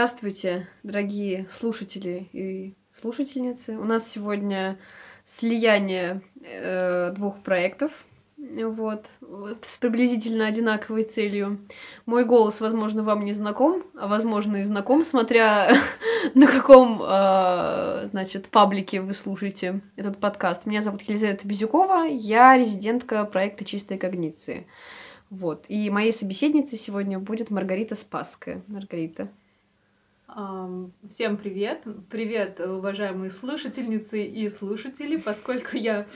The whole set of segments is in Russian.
Здравствуйте, дорогие слушатели и слушательницы. У нас сегодня слияние э, двух проектов, вот, вот, с приблизительно одинаковой целью. Мой голос, возможно, вам не знаком, а возможно и знаком, смотря на каком, э, значит, паблике вы слушаете этот подкаст. Меня зовут Елизавета Безюкова, я резидентка проекта «Чистая когниции». Вот. И моей собеседницей сегодня будет Маргарита Спасская. Маргарита. Всем привет! Привет, уважаемые слушательницы и слушатели! Поскольку я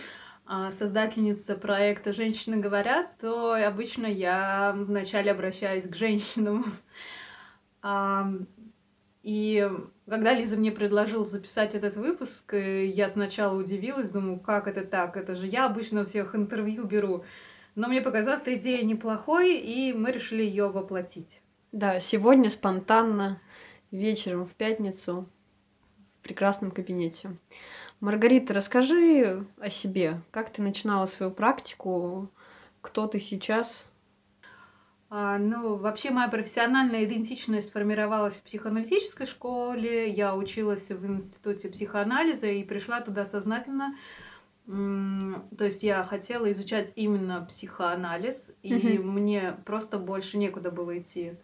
а, создательница проекта «Женщины говорят», то обычно я вначале обращаюсь к женщинам. И когда Лиза мне предложила записать этот выпуск, э, я сначала удивилась, думаю, как это так? Это же я обычно всех интервью беру. Но мне показалась эта идея неплохой, и мы решили ее воплотить. Да, сегодня спонтанно вечером в пятницу в прекрасном кабинете. Маргарита, расскажи о себе. Как ты начинала свою практику? Кто ты сейчас? А, ну, вообще моя профессиональная идентичность формировалась в психоаналитической школе. Я училась в институте психоанализа и пришла туда сознательно. То есть я хотела изучать именно психоанализ, и мне просто больше некуда было идти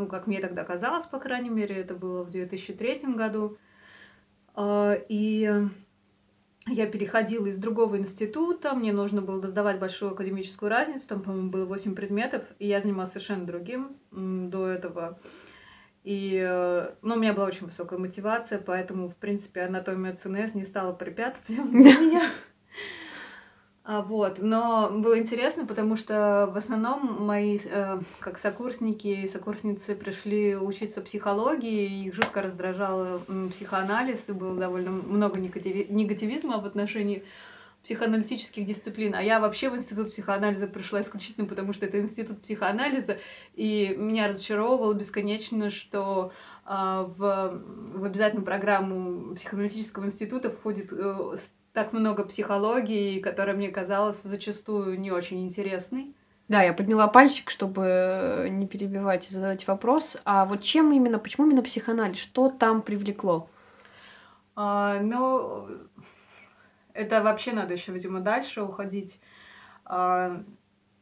ну, как мне тогда казалось, по крайней мере, это было в 2003 году. А, и я переходила из другого института, мне нужно было сдавать большую академическую разницу, там, по-моему, было 8 предметов, и я занималась совершенно другим до этого. И, ну, у меня была очень высокая мотивация, поэтому, в принципе, анатомия ЦНС не стала препятствием для меня. А, вот, но было интересно, потому что в основном мои, э, как сокурсники и сокурсницы пришли учиться психологии, их жутко раздражал психоанализ, и было довольно много негативизма в отношении психоаналитических дисциплин. А я вообще в институт психоанализа пришла исключительно потому, что это институт психоанализа, и меня разочаровывало бесконечно, что а, в, в обязательную программу психоаналитического института входит э, так много психологии, которая мне казалась зачастую не очень интересной. Да, я подняла пальчик, чтобы не перебивать и задать вопрос. А вот чем именно, почему именно психоанализ? Что там привлекло? А, ну, это вообще надо еще, видимо, дальше уходить. А,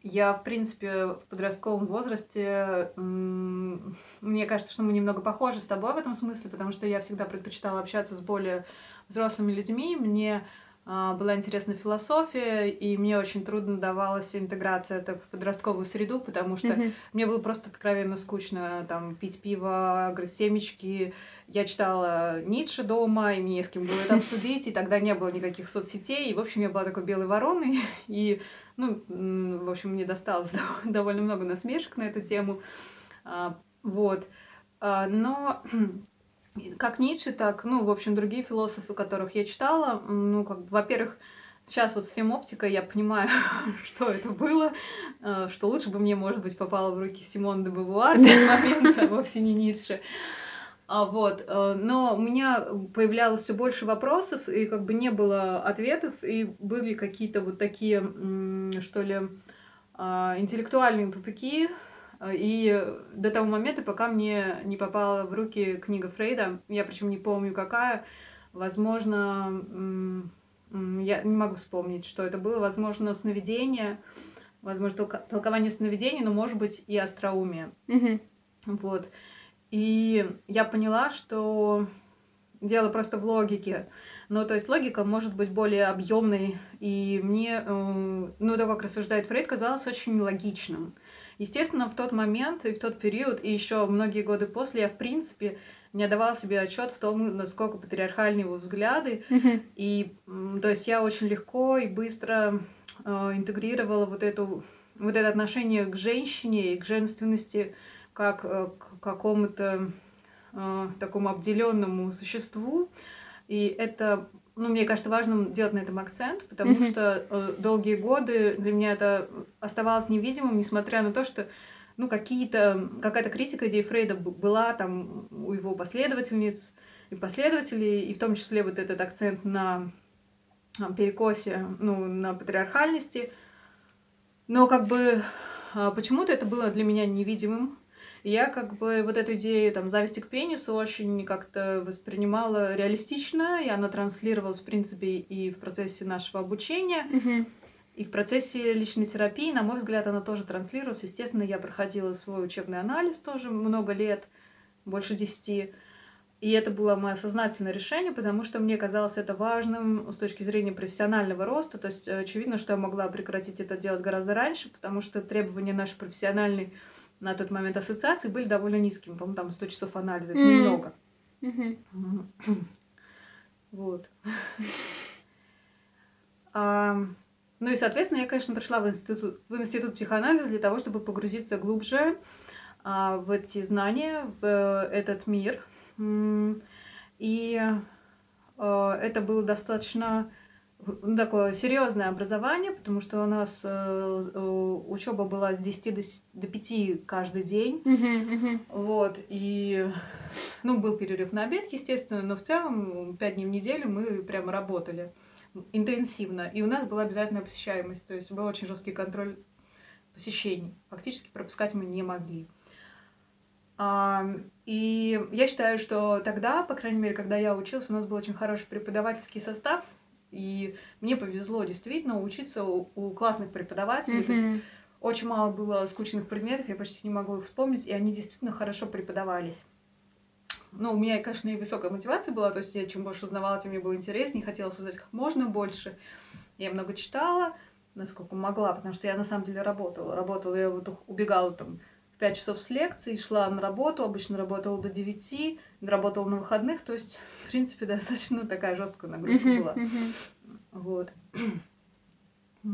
я, в принципе, в подростковом возрасте, мне кажется, что мы немного похожи с тобой в этом смысле, потому что я всегда предпочитала общаться с более взрослыми людьми. Мне а, была интересна философия, и мне очень трудно давалась интеграция так, в подростковую среду, потому что mm-hmm. мне было просто откровенно скучно там пить пиво, грызть семечки. Я читала Ницше дома, и мне с кем было это обсудить, и тогда не было никаких соцсетей, и, в общем, я была такой белой вороной, и, ну, в общем, мне досталось довольно много насмешек на эту тему. А, вот. А, но как Ницше, так, ну, в общем, другие философы, которых я читала, ну, как, во-первых, сейчас вот с фемоптикой я понимаю, что это было, э, что лучше бы мне, может быть, попало в руки Симон де Бавуар в момент, а вовсе не Ницше. А вот, э, но у меня появлялось все больше вопросов, и как бы не было ответов, и были какие-то вот такие, что ли, а, интеллектуальные тупики, и до того момента, пока мне не попала в руки книга Фрейда, я причем не помню какая, возможно, я не могу вспомнить, что это было, возможно, сновидение, возможно, толкование сновидений, но, может быть, и остроумие. Mm-hmm. Вот. И я поняла, что дело просто в логике. Ну, то есть логика может быть более объемной, и мне, э, ну, то, как рассуждает Фрейд, казалось очень логичным. Естественно, в тот момент и в тот период, и еще многие годы после, я, в принципе, не отдавала себе отчет в том, насколько патриархальны его взгляды. Mm-hmm. И, то есть, я очень легко и быстро э, интегрировала вот эту вот это отношение к женщине и к женственности как э, к какому-то э, такому обделенному существу. И это ну, мне кажется, важным делать на этом акцент, потому mm-hmm. что э, долгие годы для меня это оставалось невидимым, несмотря на то, что ну, какие-то, какая-то критика идеи Фрейда была там у его последовательниц и последователей, и в том числе вот этот акцент на перекосе, ну, на патриархальности. Но как бы а, почему-то это было для меня невидимым. И я как бы вот эту идею там зависти к пенису очень как-то воспринимала реалистично, и она транслировалась, в принципе, и в процессе нашего обучения. И в процессе личной терапии, на мой взгляд, она тоже транслировалась. Естественно, я проходила свой учебный анализ тоже много лет, больше десяти. И это было мое сознательное решение, потому что мне казалось это важным с точки зрения профессионального роста. То есть э, очевидно, что я могла прекратить это делать гораздо раньше, потому что требования нашей профессиональной на тот момент ассоциации были довольно низкими. По-моему, там 100 часов анализа. М. немного. Вот. А, Ну и, соответственно, я, конечно, пришла в институт, в институт психоанализа для того, чтобы погрузиться глубже а, в эти знания, в э, этот мир. И э, это было достаточно ну, такое серьезное образование, потому что у нас учеба была с 10 до до 5 каждый день. Мгм. Мгм. Вот, и, ну, был перерыв на обед, естественно, но в целом пять дней в неделю мы прямо работали интенсивно. И у нас была обязательная посещаемость, то есть был очень жесткий контроль посещений. Фактически пропускать мы не могли. А, И я считаю, что тогда, по крайней мере, когда я учился, у нас был очень хороший преподавательский состав, и мне повезло действительно учиться у, у классных преподавателей. То есть очень мало было скучных предметов, я почти не могу их вспомнить, и они действительно хорошо преподавались. Ну, у меня, конечно, и высокая мотивация была, то есть я чем больше узнавала, тем мне было интереснее, хотелось узнать как можно больше. Я много читала, насколько могла, потому что я на самом деле работала. Работала, я вот убегала там 5 часов с лекции, шла на работу, обычно работала до 9, работала на выходных, то есть, в принципе, достаточно такая жесткая нагрузка была. Вот.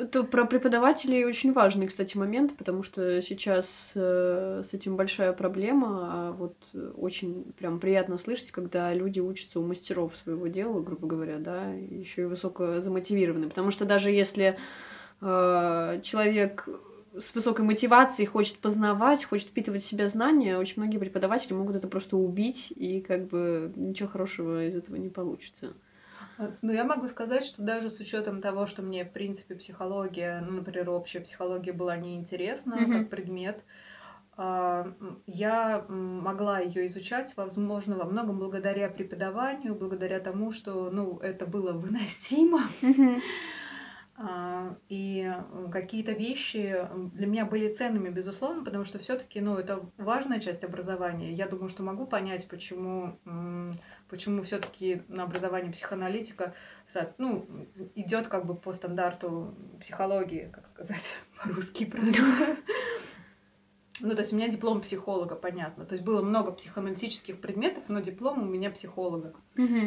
Это про преподавателей очень важный, кстати, момент, потому что сейчас э, с этим большая проблема. А вот э, очень прям приятно слышать, когда люди учатся у мастеров своего дела, грубо говоря, да, еще и высоко замотивированы. Потому что даже если э, человек с высокой мотивацией хочет познавать, хочет впитывать в себя знания, очень многие преподаватели могут это просто убить, и как бы ничего хорошего из этого не получится. А, Ну, я могу сказать, что даже с учетом того, что мне, в принципе, психология, ну, например, общая психология была неинтересна Мгм. как предмет, а, я могла ее изучать, возможно, во многом благодаря преподаванию, благодаря тому, что, ну, это было выносимо. Мгм. А, И м, какие-то вещи для меня были ценными, безусловно, потому что все-таки, ну, это важная часть образования. Я думаю, что могу понять, почему, почему все-таки на образование психоаналитика, ну, идет как бы по стандарту психологии, как сказать по-русски правильно. Ну, то есть у меня диплом психолога, понятно. То есть было много психоаналитических предметов, но диплом у меня психолога.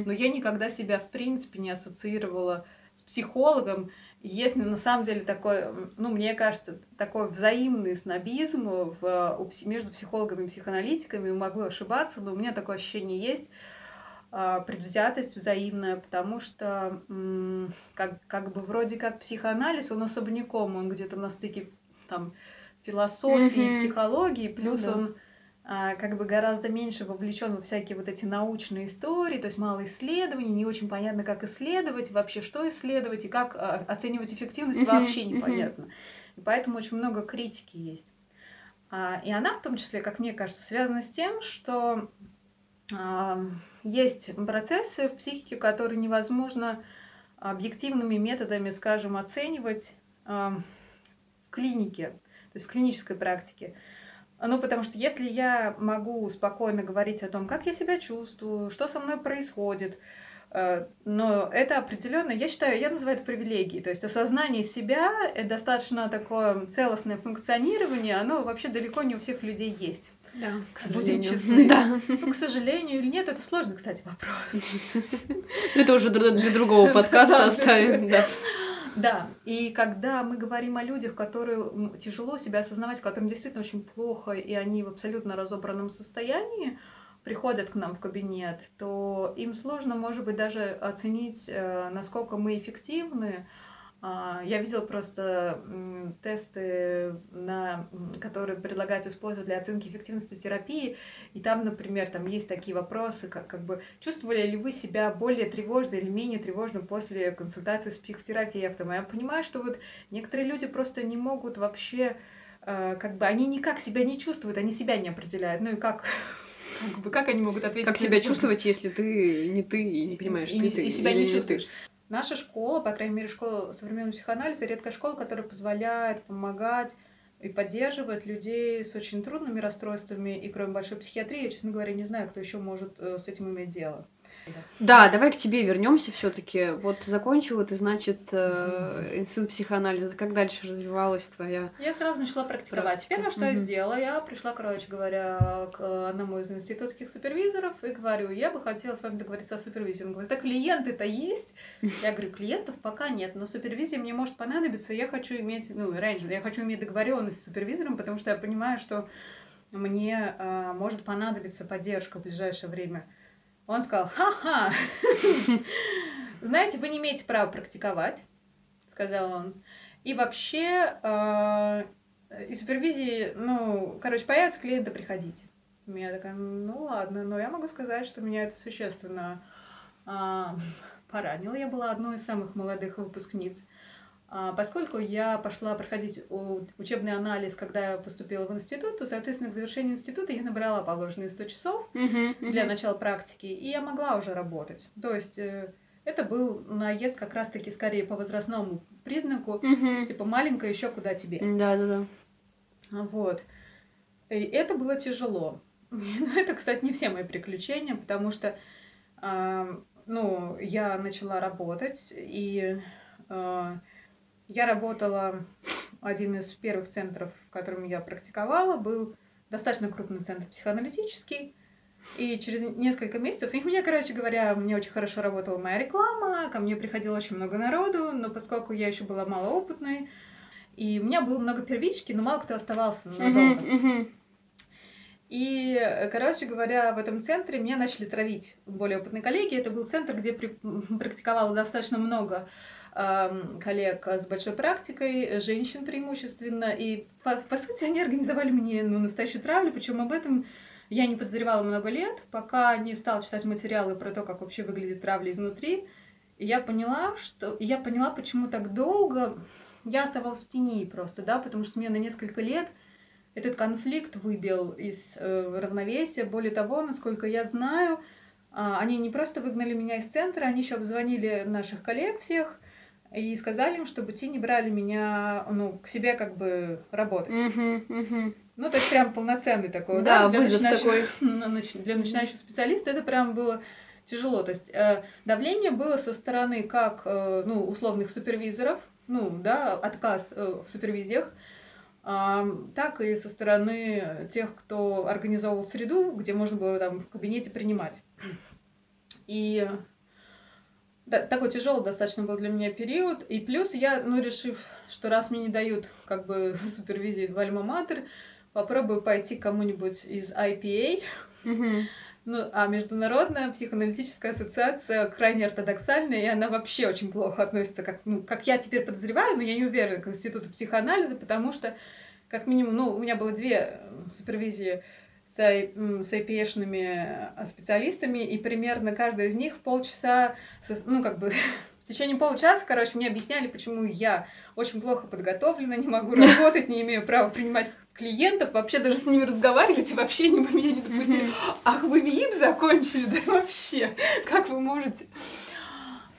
Но я никогда себя, в принципе, не ассоциировала с психологом. Если на самом деле такой, ну, мне кажется, такой взаимный снобизм в, между психологами и психоаналитиками, могу ошибаться, но у меня такое ощущение есть, а, предвзятость взаимная, потому что как, как бы вроде как психоанализ, он особняком, он где-то на стыке там философии, Мгм. психологии, плюс да. он как бы гораздо меньше вовлечен во всякие вот эти научные истории, то есть мало исследований, не очень понятно, как исследовать, вообще что исследовать и как а, оценивать эффективность, вообще непонятно. И поэтому очень много критики есть. А, и она в том числе, как мне кажется, связана с тем, что а, есть процессы в психике, которые невозможно объективными методами, скажем, оценивать а, в клинике, то есть в клинической практике. Ну, потому что если я могу спокойно говорить о том, как я себя чувствую, что со мной происходит, э, но это определенно, я считаю, я называю это привилегией. То есть осознание себя, это достаточно такое целостное функционирование, оно вообще далеко не у всех людей есть. Да, к Будем сожалению. честны. Да. Ну, к сожалению или нет, это сложный, кстати, вопрос. Это уже для другого подкаста оставим, да. И когда мы говорим о людях, которые тяжело себя осознавать, которым действительно очень плохо, и они в абсолютно разобранном состоянии приходят к нам в кабинет, то им сложно, может быть, даже оценить, э, насколько мы эффективны. А, Я видела просто тесты, на, которые предлагают использовать для оценки эффективности терапии. И там, например, там есть такие вопросы, как, как бы чувствовали ли вы себя более тревожно или менее тревожно после консультации с психотерапевтом. И я понимаю, что вот некоторые люди просто не могут вообще э, как бы они никак себя не чувствуют, они себя не определяют. Ну и как, как бы, как они могут ответить? Как себя чувствовать, если ты не ты и не понимаешь, и, ты, и, ты и себя не ты? Наша школа, по крайней мере, школа современного психоанализа, редкая школа, которая позволяет помогать и поддерживает людей с очень трудными расстройствами. И кроме большой психиатрии, я, честно говоря, не знаю, кто еще может э, с этим иметь дело. Да, давай к тебе вернемся все-таки. Вот закончила ты, значит, э, институт психоанализа. Как дальше развивалась твоя? Я сразу начала практиковать. Практика. Первое, что я Мгм. сделала, я пришла, короче говоря, к одному из институтских супервизоров и говорю, я бы хотела с вами договориться о супервизии. Он говорит, да клиенты-то есть? Я говорю, клиентов пока нет, но супервизия мне может понадобиться, я хочу иметь, ну, раньше, я хочу иметь договоренность с супервизором, потому что я понимаю, что мне а, может понадобиться поддержка в ближайшее время. Он сказал, ха-ха, знаете, вы не имеете права практиковать, сказал он. И вообще, э, из супервизии, ну, короче, появятся клиенты, приходите. Я такая, ну ладно, но я могу сказать, что меня это существенно а, поранило. Я была одной из самых молодых выпускниц. А, поскольку я пошла проходить учебный анализ, когда я поступила в институт, то, соответственно, к завершению института я набрала положенные 100 часов Мгм, для мгм. начала практики, и я могла уже работать. То есть э, это был наезд как раз-таки скорее по возрастному признаку, Мгм. типа маленькая еще куда тебе. Да, да, да. Вот. И это было тяжело. Ну, это, кстати, не все мои приключения, потому что, а, ну, я начала работать, и а, я работала, один из первых центров, в котором я практиковала, был достаточно крупный центр психоаналитический, и через несколько месяцев, и у меня, короче говоря, мне очень хорошо работала моя реклама, ко мне приходило очень много народу, но поскольку я еще была малоопытной, и у меня было много первички, но мало кто оставался надолго. Мгм, мгм. И, короче говоря, в этом центре меня начали травить более опытные коллеги. Это был центр, где при- практиковало достаточно много коллег с большой практикой, женщин преимущественно. И, по, по сути, они организовали мне ну, настоящую травлю, причем об этом я не подозревала много лет, пока не стала читать материалы про то, как вообще выглядит травля изнутри. И я поняла, что... и я поняла, почему так долго я оставалась в тени просто, да, потому что мне на несколько лет этот конфликт выбил из э, равновесия. Более того, насколько я знаю, а, они не просто выгнали меня из центра, они еще обзвонили наших коллег всех и сказали им, чтобы те не брали меня ну, к себе как бы работать. Мгм, мгм. Ну, то есть прям полноценный такой, Да, да, для вызов такой. нач- для начинающего специалиста это прям было тяжело. То есть э, давление было со стороны как э, ну, условных супервизоров, ну, да, отказ э, в супервизиях, а, так и со стороны тех, кто организовывал среду, где можно было там в кабинете принимать. И да, такой тяжелый достаточно был для меня период. И плюс я, ну, решив, что раз мне не дают как бы супервизии в Альма-Матер, попробую пойти к кому-нибудь из IPA, ну, а Международная психоаналитическая ассоциация крайне ортодоксальная, и она вообще очень плохо относится, как, ну, как я теперь подозреваю, но я не уверена, к институту психоанализа, потому что, как минимум, ну, у меня было две э, супервизии с, с IPA-шными э, специалистами, и примерно каждая из них полчаса, ну, как бы, в течение получаса, короче, мне объясняли, почему я очень плохо подготовлена, не могу работать, не имею права принимать клиентов, вообще даже с ними разговаривать, и вообще бы меня не допустили. Ах, вы ВИИП закончили, да вообще, как вы можете?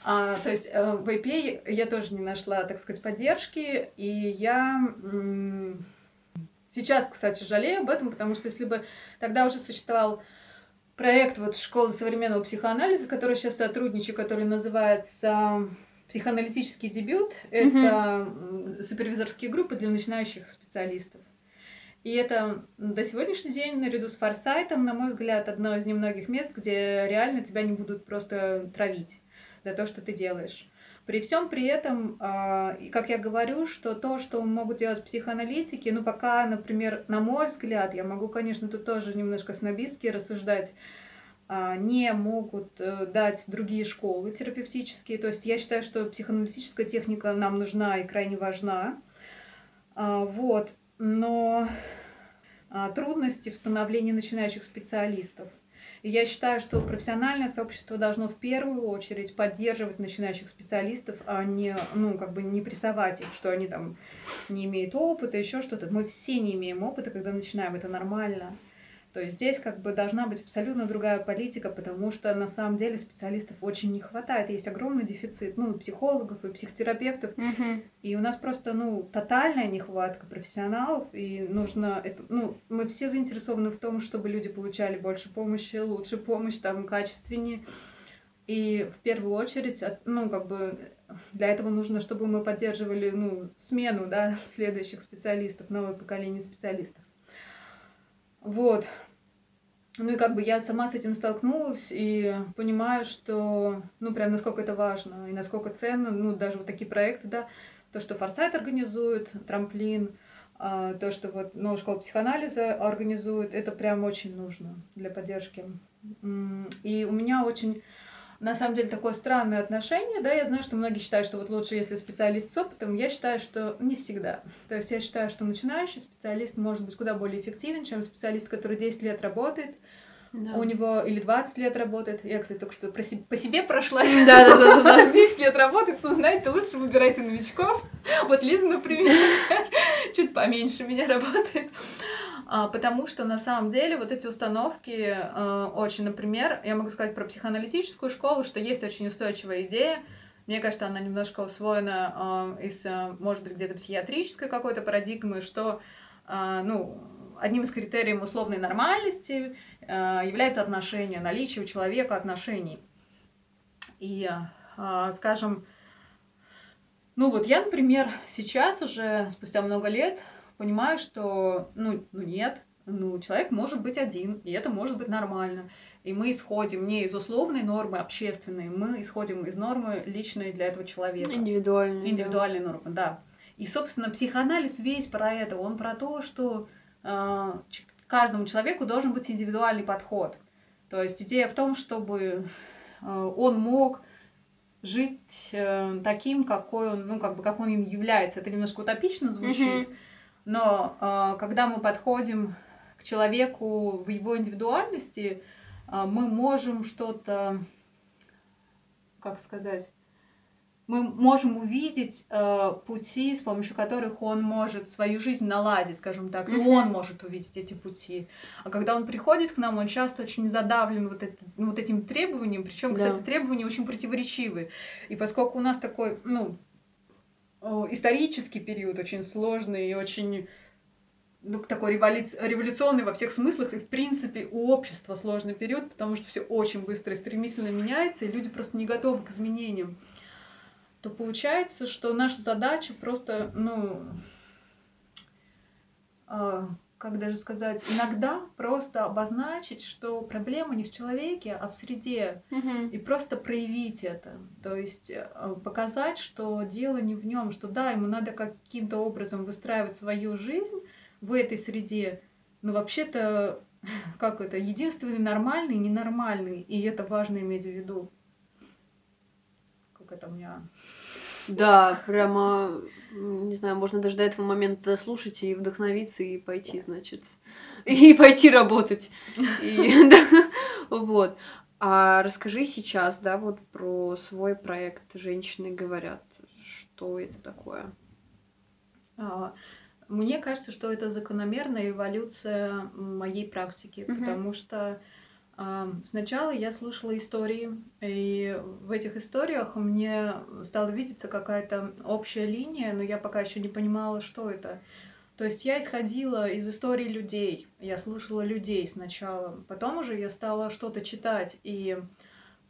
А, то есть э, в IPA я тоже не нашла, так сказать, поддержки, и я м, сейчас, кстати, жалею об этом, потому что если бы тогда уже существовал проект вот школы современного психоанализа, который сейчас сотрудничаю, который называется психоаналитический дебют, это м, супервизорские группы для начинающих специалистов. И это до сегодняшний день, наряду с форсайтом, на мой взгляд, одно из немногих мест, где реально тебя не будут просто травить за то, что ты делаешь. При всем при этом, а, как я говорю, что то, что могут делать психоаналитики, ну пока, например, на мой взгляд, я могу, конечно, тут тоже немножко снобистски рассуждать, а, не могут э, дать другие школы терапевтические. То есть я считаю, что психоаналитическая техника нам нужна и крайне важна. А, Вот. Но трудности в становлении начинающих специалистов. И я считаю, что профессиональное сообщество должно в первую очередь поддерживать начинающих специалистов, а не, ну, как бы не прессовать их, что они там не имеют опыта, еще что-то. Мы все не имеем опыта, когда начинаем, это нормально. То есть здесь как бы должна быть абсолютно другая политика, потому что на самом деле специалистов очень не хватает. Есть огромный дефицит, ну, и психологов, и психотерапевтов. Мгм. И у нас просто, ну, тотальная нехватка профессионалов, и нужно, это, ну, мы все заинтересованы в том, чтобы люди получали больше помощи, лучше помощь, там, качественнее. И в первую очередь, ну, как бы для этого нужно, чтобы мы поддерживали, ну, смену, да, следующих специалистов, новое поколение специалистов. Вот. Ну и как бы я сама с этим столкнулась и понимаю, что, ну, прям насколько это важно и насколько ценно, ну, даже вот такие проекты, да, то, что Форсайт организует, трамплин, а, то, что вот новая школа психоанализа организует, это прям очень нужно для поддержки. И у меня очень, на самом деле, такое странное отношение, да, я знаю, что многие считают, что вот лучше, если специалист с опытом, я считаю, что не всегда. То есть я считаю, что начинающий специалист может быть куда более эффективен, чем специалист, который 10 лет работает, Да. у него или 20 лет работает. Я, кстати, только что про се- по себе прошлась. Да, да, да, да, да. 10 лет работает, ну, знаете, лучше выбирайте новичков. Вот Лиза, например, чуть поменьше меня работает. А, Потому что на самом деле вот эти установки э, очень, например, я могу сказать про психоаналитическую школу, что есть очень устойчивая идея. Мне кажется, она немножко усвоена э, из, может быть, где-то психиатрической какой-то парадигмы, что, ну, одним из критериев условной нормальности является отношение, наличие у человека отношений. И, скажем, ну вот я, например, сейчас уже, спустя много лет, понимаю, что, ну, ну нет, ну, человек может быть один, и это может быть нормально. И мы исходим не из условной нормы общественной, мы исходим из нормы личной для этого человека. Индивидуально. да. Индивидуальной нормы, да. И, собственно, психоанализ весь про это. Он про то, что э, каждому человеку должен быть индивидуальный подход. То есть идея в том, чтобы э, он мог жить э, таким, какой он, ну, как бы, как он им является. Это немножко утопично звучит, Мгм. Но э, когда мы подходим к человеку в его индивидуальности, э, мы можем что-то, как сказать, мы можем увидеть э, пути, с помощью которых он может свою жизнь наладить, скажем так, и он может увидеть эти пути. А когда он приходит к нам, он часто очень задавлен вот, это- ну, вот этим требованием, причем, Да. кстати, требования очень противоречивые. И поскольку у нас такой, ну, исторический период очень сложный и очень ну, такой революц- революционный во всех смыслах, и в принципе у общества сложный период, потому что все очень быстро и стремительно меняется, и люди просто не готовы к изменениям, то получается, что наша задача просто, ну, а, как даже сказать, иногда просто обозначить, что проблема не в человеке, а в среде, Мгм. и просто проявить это. То есть э, показать, что дело не в нем, что да, ему надо каким-то образом выстраивать свою жизнь в этой среде, но вообще-то, как это, единственный нормальный ненормальный, и это важно иметь в виду. Как это у меня... Да, прямо, не знаю, можно даже до этого момента дослушать и вдохновиться, и пойти, значит, и пойти работать. И, да, вот. А расскажи сейчас, да, вот про свой проект «Женщины говорят». Что это такое? А, Мне кажется, что это закономерная эволюция моей практики, потому что сначала я слушала истории, и в этих историях мне стала видеться какая-то общая линия, но я пока еще не понимала, что это. То есть я исходила из историй людей, я слушала людей сначала, потом уже я стала что-то читать и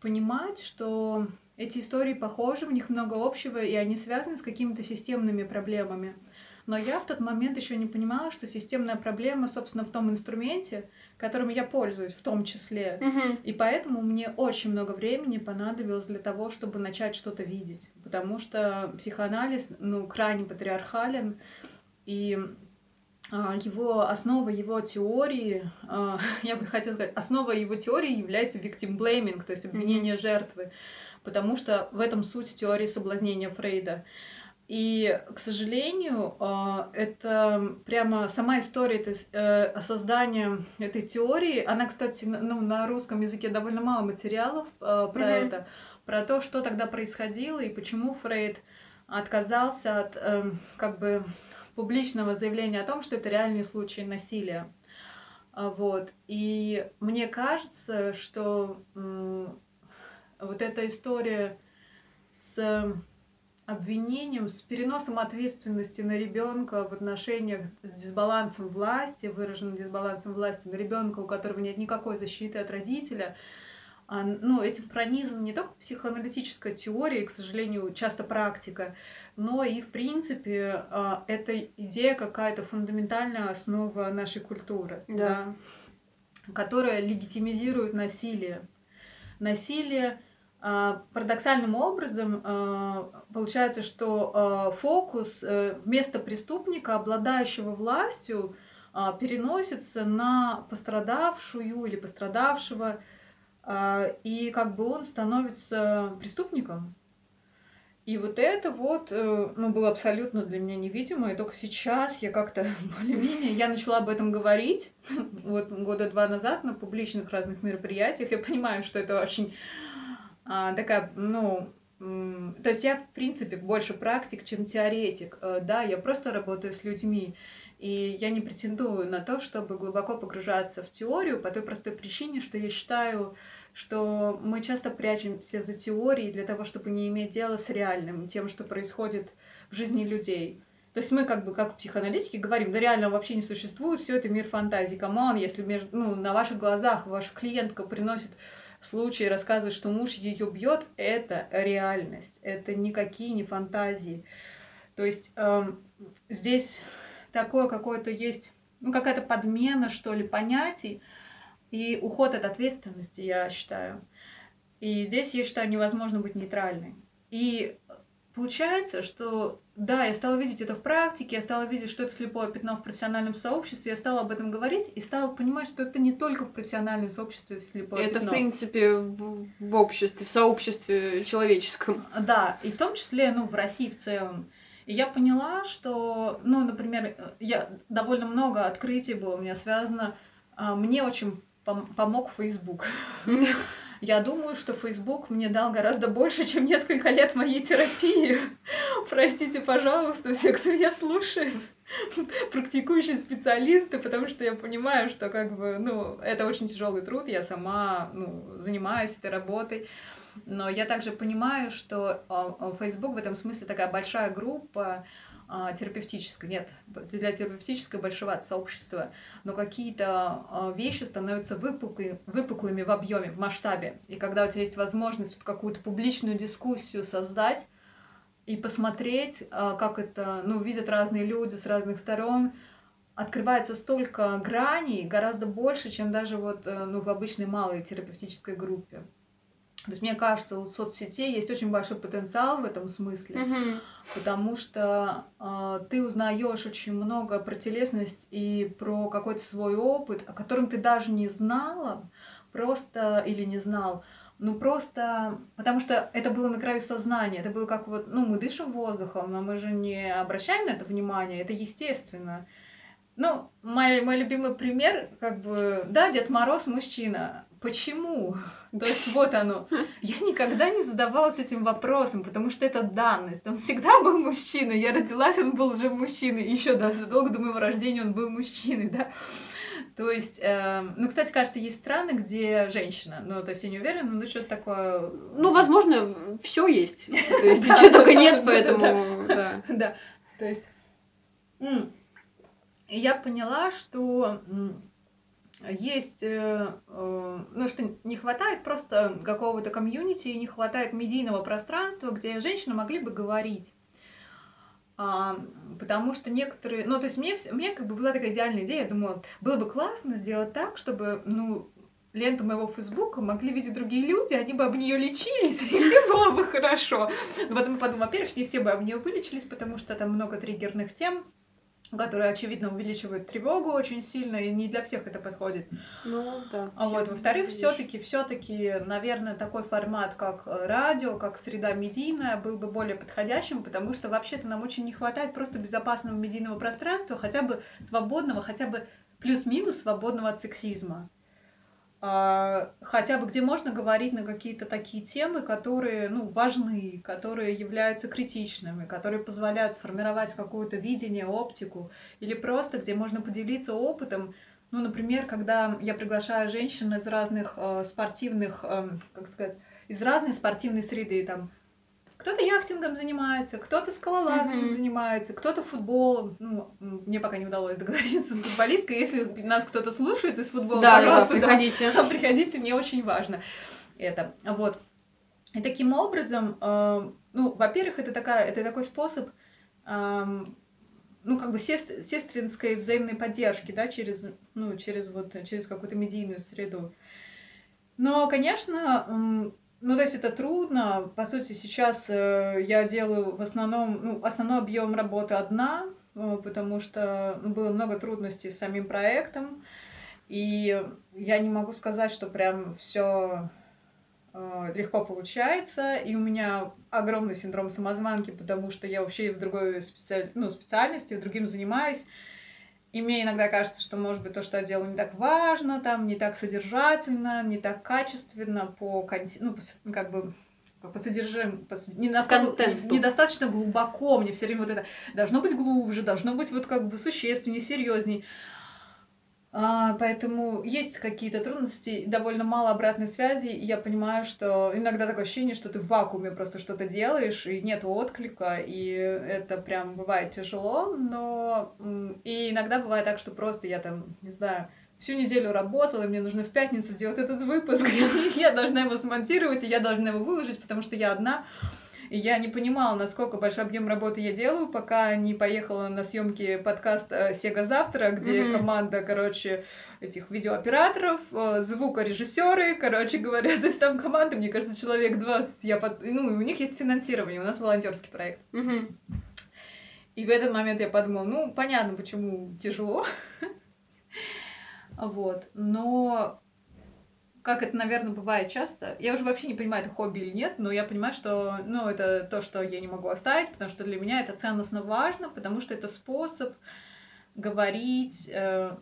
понимать, что эти истории похожи, в них много общего, и они связаны с какими-то системными проблемами. Но я в тот момент еще не понимала, что системная проблема, собственно, в том инструменте, которым я пользуюсь, в том числе. Мгм. И поэтому мне очень много времени понадобилось для того, чтобы начать что-то видеть. Потому что психоанализ, ну, крайне патриархален, и а, его основа его теории, а, я бы хотела сказать, основа его теории является victim blaming, то есть обвинение жертвы, потому что в этом суть теории соблазнения Фрейда. И, к сожалению, а, это прямо сама история э, создания этой теории. Она, кстати, ну, на русском языке довольно мало материалов э, про mm-hmm. это, про то, что тогда происходило и почему Фрейд отказался от эм, как бы публичного заявления о том, что это реальные случаи насилия. А, вот. И мне кажется, что вот эта история с обвинением, с переносом ответственности на ребенка в отношениях с дисбалансом власти, выраженным дисбалансом власти на ребенка, у которого нет никакой защиты от родителя, а, ну, этим пронизан не только психоаналитическая теория, и, к сожалению, часто практика, но и, в принципе, а, это идея какая-то фундаментальная основа нашей культуры, да. Да, которая легитимизирует насилие. Насилие парадоксальным образом а, получается, что а, фокус э, вместо преступника, обладающего властью, переносится на пострадавшую или пострадавшего, и как бы он становится преступником. И вот это вот, э, ну, было абсолютно для меня невидимо, и только сейчас я как-то более-менее, я начала об этом говорить, вот года два назад на публичных разных мероприятиях, я понимаю, что это очень а, такая, ну, то есть я, в принципе, больше практик, чем теоретик. Э, да, я просто работаю с людьми. И я не претендую на то, чтобы глубоко погружаться в теорию по той простой причине, что я считаю, что мы часто прячемся за теорией для того, чтобы не иметь дела с реальным, тем, что происходит в жизни людей. То есть мы как бы как психоаналитики говорим, да реально вообще не существует, все это мир фантазии. Come on, если между, ну, на ваших глазах ваша клиентка приносит случае рассказывает, что муж ее бьет, это реальность, это никакие не фантазии. То есть э, здесь такое какое-то есть, ну какая-то подмена, что ли, понятий и уход от ответственности, я считаю. И здесь, я считаю, невозможно быть нейтральной. И Получается, что да, я стала видеть это в практике, я стала видеть, что это слепое пятно в профессиональном сообществе, я стала об этом говорить и стала понимать, что это не только в профессиональном сообществе слепое это, пятно. Это, в принципе, в, в обществе, в сообществе человеческом. Да, и в том числе, ну, в России в целом. И я поняла, что, ну, например, я довольно много открытий было у меня связано, а, мне очень помог Facebook. Я думаю, что Facebook мне дал гораздо больше, чем несколько лет моей терапии. Простите, пожалуйста, все, кто меня слушает, практикующие специалисты, потому что я понимаю, что как бы, ну, это очень тяжелый труд, я сама, ну, занимаюсь этой работой. Но я также понимаю, что а, а, Facebook в этом смысле такая большая группа, а, терапевтическое, нет, для терапевтического большого сообщества, но какие-то а, вещи становятся выпуклы, выпуклыми в объеме, в масштабе. И когда у тебя есть возможность вот какую-то публичную дискуссию создать и посмотреть, а, как это, ну, видят разные люди с разных сторон, открывается столько граней, гораздо больше, чем даже вот, э, ну, в обычной малой терапевтической группе. То есть мне кажется, у соцсетей есть очень большой потенциал в этом смысле, mm-hmm. потому что э, ты узнаешь очень много про телесность и про какой-то свой опыт, о котором ты даже не знала, просто или не знал, ну просто потому что это было на краю сознания, это было как вот, ну мы дышим воздухом, но мы же не обращаем на это внимание, это естественно. Ну, мой, мой любимый пример, как бы, да, Дед Мороз мужчина, Почему? То есть вот оно. Я никогда не задавалась этим вопросом, потому что это данность. Он всегда был мужчиной. Я родилась, он был уже мужчиной. Еще да, задолго до моего рождения он был мужчиной, да. То есть, э, ну, кстати, кажется, есть страны, где женщина. Ну, то есть я не уверена, но что-то такое. Ну, возможно, все есть. То есть ничего только нет, поэтому. Да. То есть. Я поняла, что есть, э, э, ну что не хватает просто какого-то комьюнити, не хватает медийного пространства, где женщины могли бы говорить. А, потому что некоторые, ну то есть мне, мне как бы была такая идеальная идея, я думала, было бы классно сделать так, чтобы, ну, ленту моего фейсбука могли видеть другие люди, они бы об нее лечились, и все было бы хорошо. Но потом я подумала, во-первых, не все бы об нее вылечились, потому что там много триггерных тем, которые, очевидно, увеличивают тревогу очень сильно, и не для всех это подходит. Ну, да. А вот, во-вторых, все-таки, все-таки, наверное, такой формат, как э, радио, как среда медийная, был бы более подходящим, потому что вообще-то нам очень не хватает просто безопасного медийного пространства, хотя бы свободного, хотя бы плюс-минус свободного от сексизма. А, хотя бы где можно говорить на какие-то такие темы, которые ну, важны, которые являются критичными, которые позволяют сформировать какое-то видение, оптику, или просто где можно поделиться опытом. Ну, например, когда я приглашаю женщин из разных э, спортивных, э, как сказать, из разной спортивной среды, там, кто-то яхтингом занимается, кто-то скалолазанием mm-hmm. занимается, кто-то футболом. Ну, мне пока не удалось договориться с футболисткой. Если нас кто-то слушает из футбола, да, пожалуйста, да, приходите. Да, приходите, мне очень важно это. Вот. И таким образом, э, ну, во-первых, это, такая, это такой способ э, ну, как бы сест, сестринской взаимной поддержки, да, через, ну, через вот, через какую-то медийную среду. Но, конечно, ну, то есть это трудно. По сути, сейчас э, я делаю в основном, ну, основной объем работы одна, э, потому что ну, было много трудностей с самим проектом. И я не могу сказать, что прям все э, легко получается. И у меня огромный синдром самозванки, потому что я вообще в другой специаль... ну, специальности, другим занимаюсь. И мне иногда кажется, что, может быть, то, что я делаю, не так важно, там, не так содержательно, не так качественно по, ну, по как бы по содержанию, по, не настолько, недостаточно глубоко, мне все время вот это должно быть глубже, должно быть вот как бы существеннее, серьезней. А, поэтому есть какие-то трудности, довольно мало обратной связи, и я понимаю, что иногда такое ощущение, что ты в вакууме просто что-то делаешь, и нет отклика, и это прям бывает тяжело, но и иногда бывает так, что просто я там, не знаю, всю неделю работала, и мне нужно в пятницу сделать этот выпуск, я должна его смонтировать, и я должна его выложить, потому что я одна, и я не понимала, насколько большой объем работы я делаю, пока не поехала на съемки подкаста Сега завтра, где mm-hmm. команда, короче, этих видеооператоров, э, звукорежиссеры, короче говоря, то есть там команда, мне кажется, человек 20, я под... ну, у них есть финансирование, у нас волонтерский проект. Mm-hmm. И в этот момент я подумала, ну, понятно, почему тяжело. Вот. Но как это, наверное, бывает часто. Я уже вообще не понимаю, это хобби или нет, но я понимаю, что, ну, это то, что я не могу оставить, потому что для меня это ценностно важно, потому что это способ говорить, э,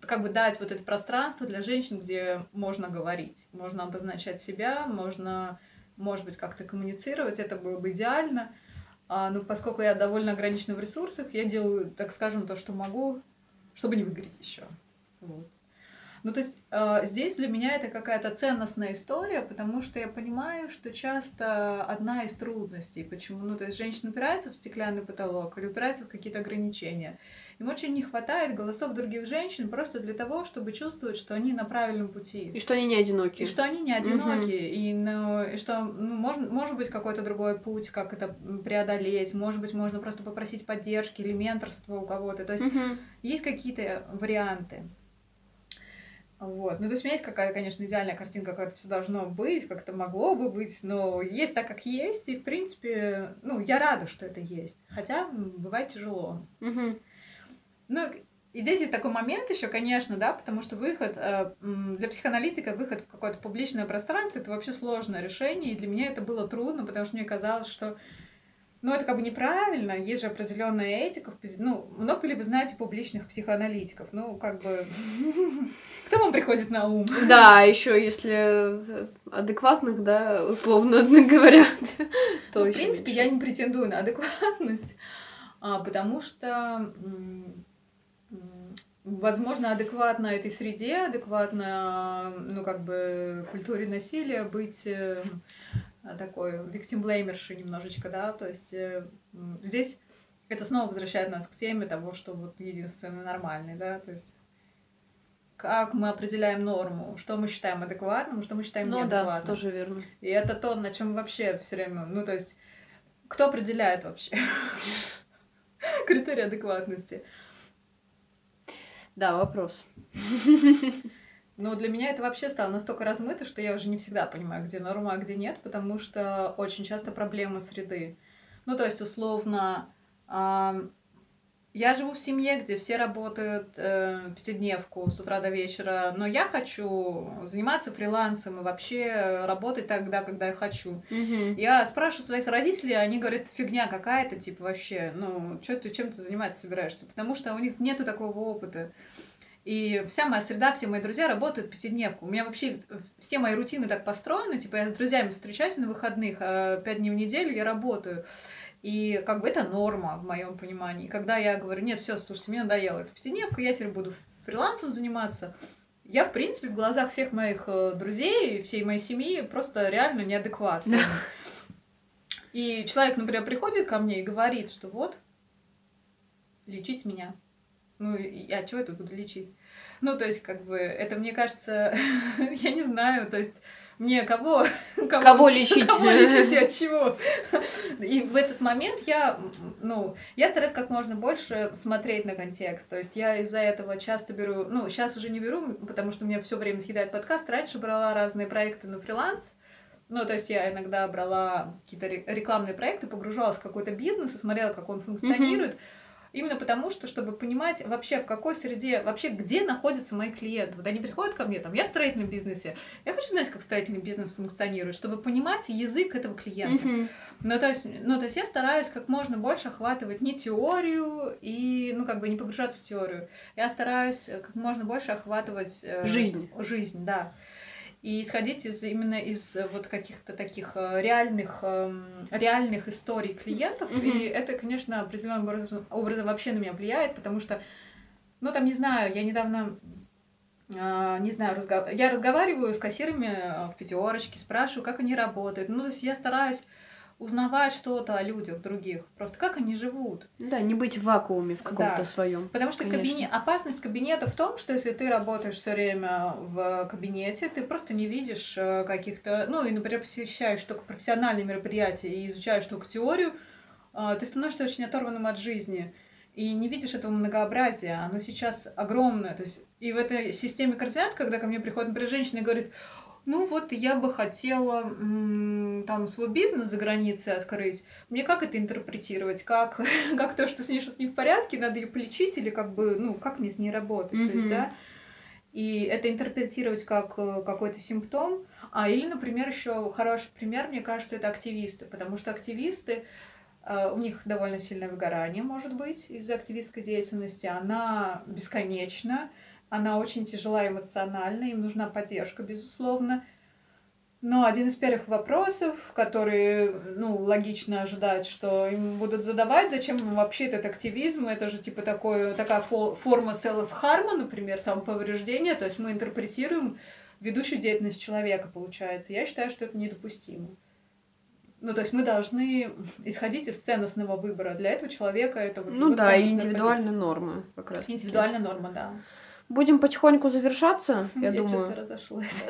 как бы дать вот это пространство для женщин, где можно говорить, можно обозначать себя, можно, может быть, как-то коммуницировать, это было бы идеально. А, ну, поскольку я довольно ограничена в ресурсах, я делаю, так скажем, то, что могу, чтобы не выгореть еще. Вот. Ну, то есть э, здесь для меня это какая-то ценностная история, потому что я понимаю, что часто одна из трудностей, почему, ну, то есть женщина упирается в стеклянный потолок или упирается в какие-то ограничения. Им очень не хватает голосов других женщин просто для того, чтобы чувствовать, что они на правильном пути. И что они не одиноки. И что они не одиноки. Угу. И, ну, и что ну, может, может быть какой-то другой путь, как это преодолеть. Может быть, можно просто попросить поддержки или менторства у кого-то. То есть угу. есть какие-то варианты. Вот. Ну, то есть у меня есть какая-то, конечно, идеальная картинка, как это все должно быть, как это могло бы быть, но есть так, как есть, и, в принципе, ну, я рада, что это есть. Хотя бывает тяжело. Угу. Ну, и здесь есть такой момент еще, конечно, да, потому что выход э, для психоаналитика, выход в какое-то публичное пространство, это вообще сложное решение, и для меня это было трудно, потому что мне казалось, что ну, это как бы неправильно, есть же определенная этика. Ну, много ли вы знаете публичных психоаналитиков? Ну, как бы... Кто вам приходит на ум? Да, еще если адекватных, да, условно говоря. То ну, в принципе, я не претендую на адекватность, а, потому что возможно, адекватно этой среде, адекватно, ну, как бы, культуре насилия быть э, Э, такой victim-блеймерши немножечко, да, то есть э, здесь это снова возвращает нас к теме того, что вот единственный нормальный, да, то есть как мы определяем норму, что мы считаем адекватным, что мы считаем ну, неадекватным. да, тоже верно. И это то, на чем вообще все время, ну, то есть, кто определяет вообще критерии адекватности? Да, вопрос. Но для меня это вообще стало настолько размыто, что я уже не всегда понимаю, где норма, а где нет, потому что очень часто проблемы среды. Ну, то есть, условно, я живу в семье, где все работают э, пятидневку с утра до вечера, но я хочу заниматься фрилансом и вообще работать тогда, когда я хочу. Мгм. Я спрашиваю своих родителей, они говорят, фигня какая-то, типа, вообще, ну, что ты, чем ты заниматься собираешься? Потому что у них нету такого опыта. И вся моя среда, все мои друзья работают пятидневку. У меня вообще все мои рутины так построены, типа, я с друзьями встречаюсь на выходных, а пять дней в неделю я работаю. И как бы это норма в моем понимании. Когда я говорю, нет, все, слушайте, мне надоело эта пятидневка, я теперь буду фрилансом заниматься, я, в принципе, в глазах всех моих э, друзей, всей моей семьи просто реально неадекватна. И человек, например, приходит ко мне и говорит, что вот, лечить меня. Ну, и а чего я тут буду лечить? Ну, то есть, как бы, это, мне кажется, я не знаю, то есть, мне кого? Кого лечить? Кого лечить и от чего? И в этот момент я, ну, я стараюсь как можно больше смотреть на контекст. То есть я из-за этого часто беру, ну, сейчас уже не беру, потому что меня все время съедает подкаст. Раньше брала разные проекты на фриланс. Ну, то есть я иногда брала какие-то ре- рекламные проекты, погружалась в какой-то бизнес и смотрела, как он функционирует. Именно потому, что, чтобы понимать вообще, в какой среде, вообще, где находятся мои клиенты. Вот они приходят ко мне, там, я в строительном бизнесе, я хочу знать, как строительный бизнес функционирует, чтобы понимать язык этого клиента. Мгм. Ну, то есть, ну, то есть я стараюсь как можно больше охватывать не теорию и, ну, как бы не погружаться в теорию. Я стараюсь э, как можно больше охватывать... э, Жизнь. Жизнь, да. И исходить из именно из э, вот каких-то таких э, реальных, эм, реальных историй клиентов. Мгм. И это, конечно, определенным образом, образом вообще на меня влияет, потому что, ну, там, не знаю, я недавно а, не знаю, разгов- я разговариваю с кассирами э, в пятерочке, спрашиваю, как они работают. Ну, то есть я стараюсь узнавать что-то о людях других, просто как они живут. Да, не быть в вакууме в каком-то Да. своем. Потому что Конечно. кабине- опасность кабинета в том, что если ты работаешь все время в кабинете, ты просто не видишь э, каких-то, ну и, например, посещаешь только профессиональные мероприятия и изучаешь только теорию, э, ты становишься очень оторванным от жизни и не видишь этого многообразия. Оно сейчас огромное. То есть и в этой системе координат, когда ко мне приходит, например, женщина и говорит, ну вот я бы хотела там свой бизнес за границей открыть. Мне как это интерпретировать? Как, как то, что с ней что-то не в порядке, надо ее полечить или как бы, ну, как мне с ней работать? То есть, да, и это интерпретировать как э, какой-то симптом. А или, например, еще хороший пример, мне кажется, это активисты, потому что активисты, э, у них довольно сильное выгорание, может быть, из-за активистской деятельности. Она бесконечна, она очень тяжела эмоционально, им нужна поддержка, безусловно. Но один из первых вопросов, которые, ну, логично ожидать, что им будут задавать, зачем им вообще этот активизм, это же типа такое, такая фо- форма self-harm, например, самоповреждения, то есть мы интерпретируем ведущую деятельность человека, получается. Я считаю, что это недопустимо. Ну, то есть мы должны исходить из ценностного выбора. Для этого человека это вот Ну да, и ценностная индивидуальные позиция. нормы как раз. Индивидуальная норма, да. Будем потихоньку завершаться, я, Я думаю. разошлась.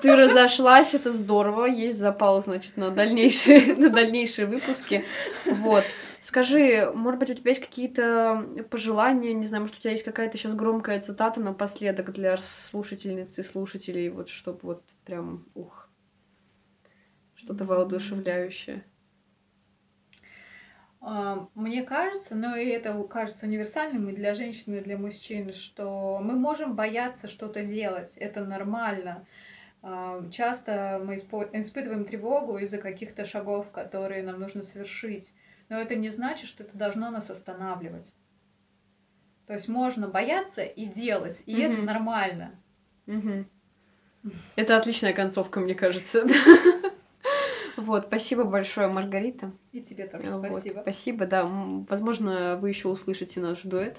Ты разошлась, это здорово. Есть запал, значит, на дальнейшие, на дальнейшие выпуски. Вот. Скажи, может быть, у тебя есть какие-то пожелания, не знаю, может, у тебя есть какая-то сейчас громкая цитата напоследок для слушательниц и слушателей, вот чтобы вот прям, ух, что-то воодушевляющее. Мне кажется, но и это кажется универсальным и для женщин, и для мужчин, что мы можем бояться что-то делать, это нормально. Часто мы испытываем тревогу из-за каких-то шагов, которые нам нужно совершить, но это не значит, что это должно нас останавливать. То есть можно бояться и делать, и это Мгм. нормально. Мгм. Это отличная концовка, мне кажется. Вот, спасибо большое, Маргарита. И тебе тоже Вот, спасибо. Спасибо, да. Возможно, вы еще услышите наш дуэт